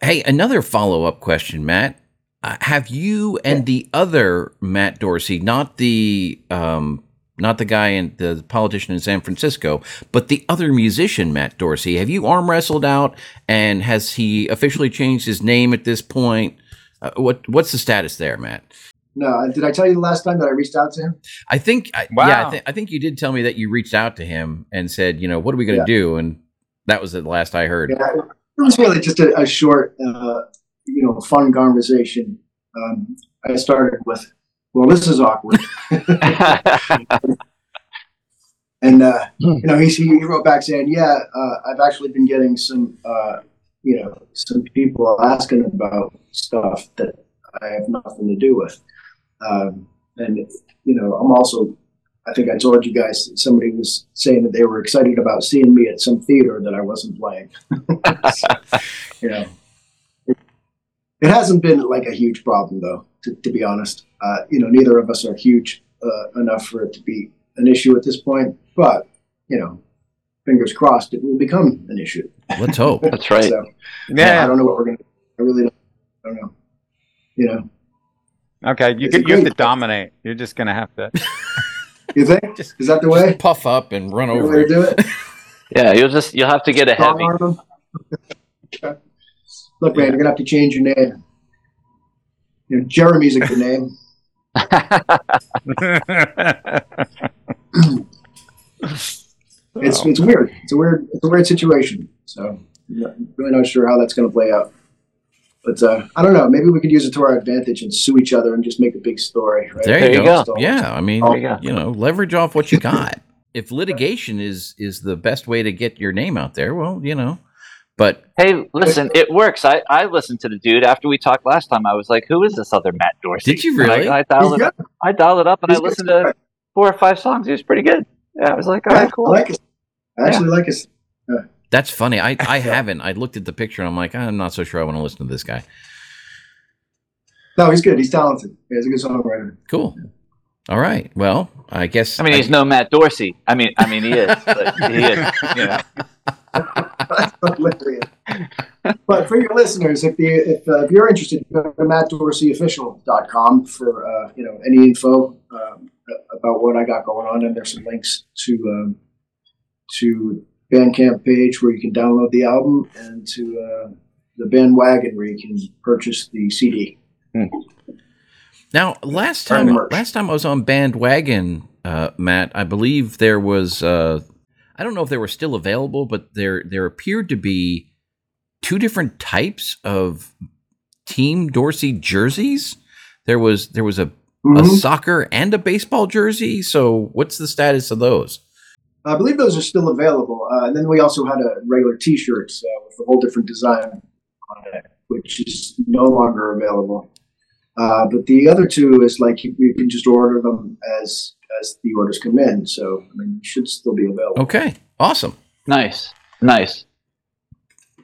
Speaker 1: Hey, another follow up question, Matt. Uh, have you and the other Matt Dorsey, not the um, not the guy in the politician in San Francisco, but the other musician, Matt Dorsey, have you arm wrestled out? And has he officially changed his name at this point? Uh, what what's the status there, Matt?
Speaker 2: No, uh, did I tell you the last time that I reached out to him?
Speaker 1: I think, I, yeah, I, th- I think you did tell me that you reached out to him and said, you know, what are we going to
Speaker 2: Yeah.
Speaker 1: do? And that was the last I heard.
Speaker 2: Yeah, it was really just a, a short, uh, you know, fun conversation. Um, I started with, "Well, this is awkward," and uh, you know, he he wrote back saying, "Yeah, uh, I've actually been getting some, uh, you know, some people asking about stuff that I have nothing to do with, um, and you know, I'm also." I think I told you guys somebody was saying that they were excited about seeing me at some theater that I wasn't playing. you know, it hasn't been like a huge problem though, to, to be honest. Uh, you know, neither of us are huge uh, enough for it to be an issue at this point. But you know, fingers crossed, it will become an issue.
Speaker 1: Let's hope.
Speaker 4: That's right.
Speaker 2: So I
Speaker 3: Yeah.
Speaker 2: don't know what we're gonna. I really don't, I don't know. You know,
Speaker 3: Okay. You
Speaker 2: It's a
Speaker 3: get, you have to dominate. You're just gonna have to.
Speaker 2: you think
Speaker 1: Just-
Speaker 2: is that the way?
Speaker 1: Just puff up and run
Speaker 2: The
Speaker 1: over it.
Speaker 2: do it?
Speaker 4: Yeah, you'll just you'll have to get a
Speaker 2: Strong
Speaker 4: heavy.
Speaker 2: Arm 'em? Okay. Look, man, you're gonna have to change your name. You know, Jeremy's a good name. It's it's weird. It's a weird it's a weird situation. So I'm not- really not sure how that's going to play out. But uh, I don't know. Maybe we could use it to our advantage and sue each other and just make a big story. Right?
Speaker 1: There,
Speaker 4: There
Speaker 1: you
Speaker 4: you
Speaker 1: go.
Speaker 2: go.
Speaker 1: Yeah, I mean,
Speaker 2: There
Speaker 4: you go.
Speaker 1: you know, leverage off what you got. if litigation is is the best way to get your name out there, well, you know. But
Speaker 4: Hey, listen, it works. I, I listened to the dude after we talked last time. I was like, who is this other Matt Dorsey?
Speaker 1: Did you
Speaker 4: And I-
Speaker 1: really?
Speaker 4: I,
Speaker 2: He's
Speaker 4: dialed it up. I dialed it up and
Speaker 2: He's
Speaker 4: I listened to four or five songs. He was pretty good. Yeah, I was like, all
Speaker 2: Yeah,
Speaker 4: right, cool.
Speaker 2: I like it. I actually like it.
Speaker 1: that's funny. I I haven't. I looked at the picture and I'm like, I'm not so sure I want to listen to this guy.
Speaker 2: No, he's good. He's talented. Yeah, he's a good songwriter.
Speaker 1: Cool. All right. Well, I guess
Speaker 4: I mean, he's no Matt Dorsey. I mean, I mean, he is, but he is. You know,
Speaker 2: Hilarious. but for your listeners, if you if, uh, if you're interested, go to mattdorseyofficial.com for uh, you know any info um, about what I got going on, and there's some links to um, to Bandcamp page where you can download the album and to uh, the bandwagon where you can purchase the CD.
Speaker 1: Now, last time, last time I was on Bandwagon, uh, Matt, I believe there was. Uh, I don't know if they were still available, but there there appeared to be two different types of Team Dorsey jerseys. There was there was a, a
Speaker 2: Mhm.
Speaker 1: soccer and a baseball jersey. So, what's the status of those?
Speaker 2: I believe those are still available. Uh, and then we also had a regular T-shirts uh, with a whole different design on it, which is no longer available. Uh, but the other two is like you, you can just order them as as the orders come in. So I mean, should still be available.
Speaker 1: Okay, awesome.
Speaker 4: Nice, nice.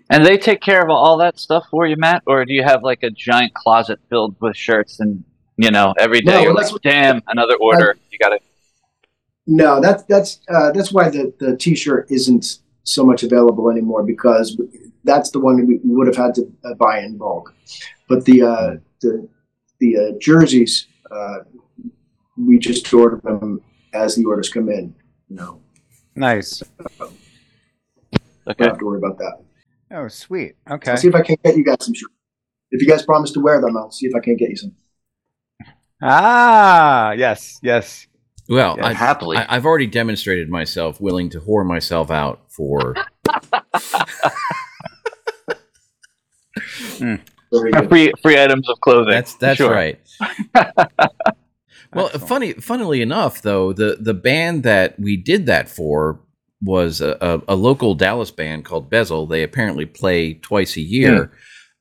Speaker 4: And they take care of all that stuff for you, Matt, or do you have like a giant closet filled with shirts and you know every day
Speaker 2: No,
Speaker 4: you're like, damn, another order. You gotta.
Speaker 2: No, that's that's uh, that's why the, the T-shirt isn't so much available anymore because that's the one we would have had to uh, buy in bulk. But the uh, the the uh, jerseys, uh, we just order them as the orders come in. You know,
Speaker 3: Nice.
Speaker 2: don't
Speaker 4: Okay.
Speaker 2: have to worry about that.
Speaker 3: Oh, sweet. Okay.
Speaker 2: I'll see if I can get you guys some shirts. If you guys promise to wear them, I'll see if I can get you some.
Speaker 3: Ah, yes, yes.
Speaker 1: Well,
Speaker 3: Yeah,
Speaker 1: I,
Speaker 4: happily.
Speaker 1: I, I've already demonstrated myself willing to whore myself out for.
Speaker 2: Very good.
Speaker 4: free free items of clothing.
Speaker 1: That's that's
Speaker 4: Sure.
Speaker 1: right. Well,
Speaker 3: Excellent.
Speaker 1: funny, funnily enough, though the the band that we did that for was a, a, a local Dallas band called Bezel. They apparently play twice a year,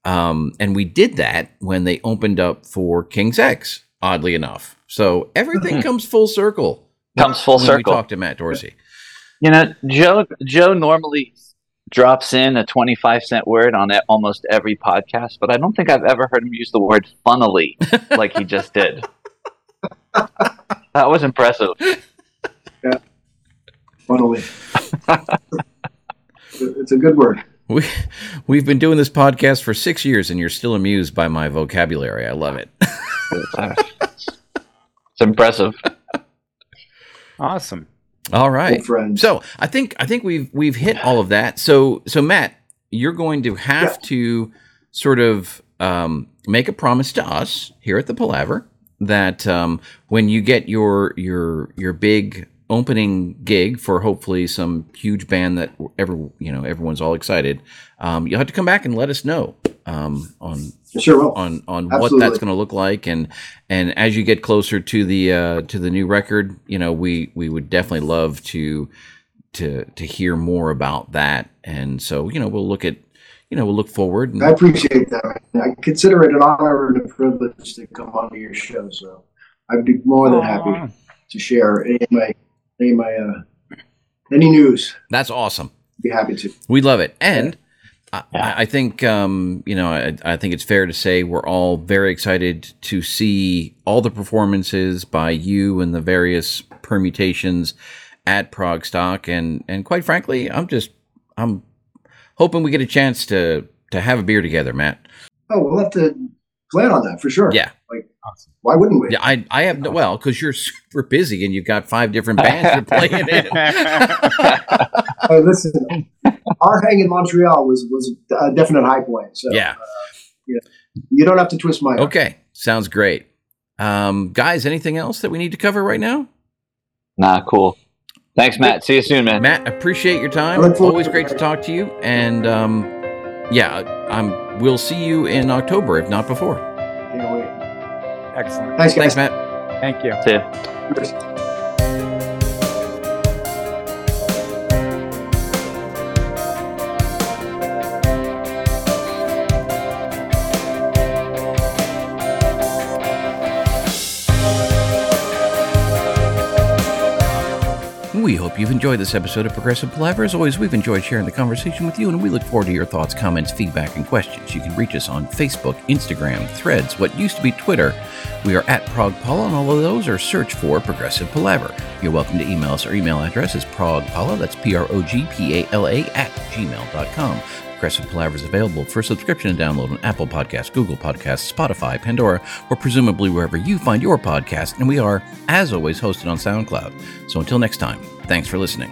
Speaker 1: um, and we did that when they opened up for King's X. Oddly enough, so everything
Speaker 4: Mhm.
Speaker 1: comes full circle.
Speaker 4: Comes full
Speaker 1: when
Speaker 4: circle.
Speaker 1: We talked to Matt Dorsey.
Speaker 4: You know, Joe Joe normally drops in a 25 cent word on it almost every podcast, but I don't think I've ever heard him use the word funnily like he just did. that was impressive. Yeah.
Speaker 2: Funnily, it's a good word.
Speaker 1: We we've been doing this podcast for six years, and you're still amused by my vocabulary. I love it.
Speaker 4: It's impressive.
Speaker 3: Awesome.
Speaker 1: All right. So I think I think we've we've hit all of that. So so Matt, you're going to have
Speaker 2: Yeah.
Speaker 1: to sort of um, make a promise to us here at the Palaver that um, when you get your your your big opening gig for hopefully some huge band that ever you know everyone's all excited, um, you'll have to come back and let us know um, on
Speaker 2: sure will.
Speaker 1: on on what that's going to look like and and as you get closer to the uh to the new record you know we we would definitely love to to to hear more about that and so you know we'll look at you know we'll look forward and
Speaker 2: I appreciate that. I consider it an honor and a privilege to come onto your show. So I'd be more than happy
Speaker 3: Aw.
Speaker 2: to share any of my any of my uh, any news.
Speaker 1: that's awesome
Speaker 2: Be happy to.
Speaker 1: we love it and I, think um, you know I, I think it's fair to say we're all very excited to see all the performances by you and the various permutations at ProgStock. And and quite frankly I'm just I'm hoping we get a chance to to have a beer together Matt.
Speaker 2: Oh, we'll have to plan on that for sure.
Speaker 1: yeah
Speaker 3: Awesome.
Speaker 2: Why wouldn't we?
Speaker 1: yeah I I have no, well because you're super busy and you've got five different bands you're playing in
Speaker 2: Hey, listen, our hang in Montreal was was a definite high point. So
Speaker 1: yeah
Speaker 2: you don't have to twist my arm.
Speaker 1: okay sounds great um, guys anything else that we need to cover right now
Speaker 4: Nah, cool. Thanks, Matt. See you soon, man.
Speaker 1: Matt, appreciate your time.
Speaker 2: I
Speaker 1: Always great to talk to you. And um, yeah, I'm. We'll see you in October, if not before.
Speaker 2: Can't wait.
Speaker 3: Excellent.
Speaker 2: Thanks, guys.
Speaker 1: Thanks, Matt.
Speaker 3: Thank you.
Speaker 4: See ya.
Speaker 1: You've enjoyed this episode of Progressive Palaver. As always, we've enjoyed sharing the conversation with you, and we look forward to your thoughts, comments, feedback, and questions. You can reach us on Facebook, Instagram, Threads, what used to be Twitter. We are at ProgPala, and all of those are search for Progressive Palaver. You're welcome to email us. Our email address is progpala, that's P R O G P A L A, at gmail.com. Progressive Palaver is available for subscription and download on Apple Podcasts, Google Podcasts, Spotify, Pandora, or presumably wherever you find your podcast. And we are, as always, hosted on SoundCloud. So until next time, thanks for listening.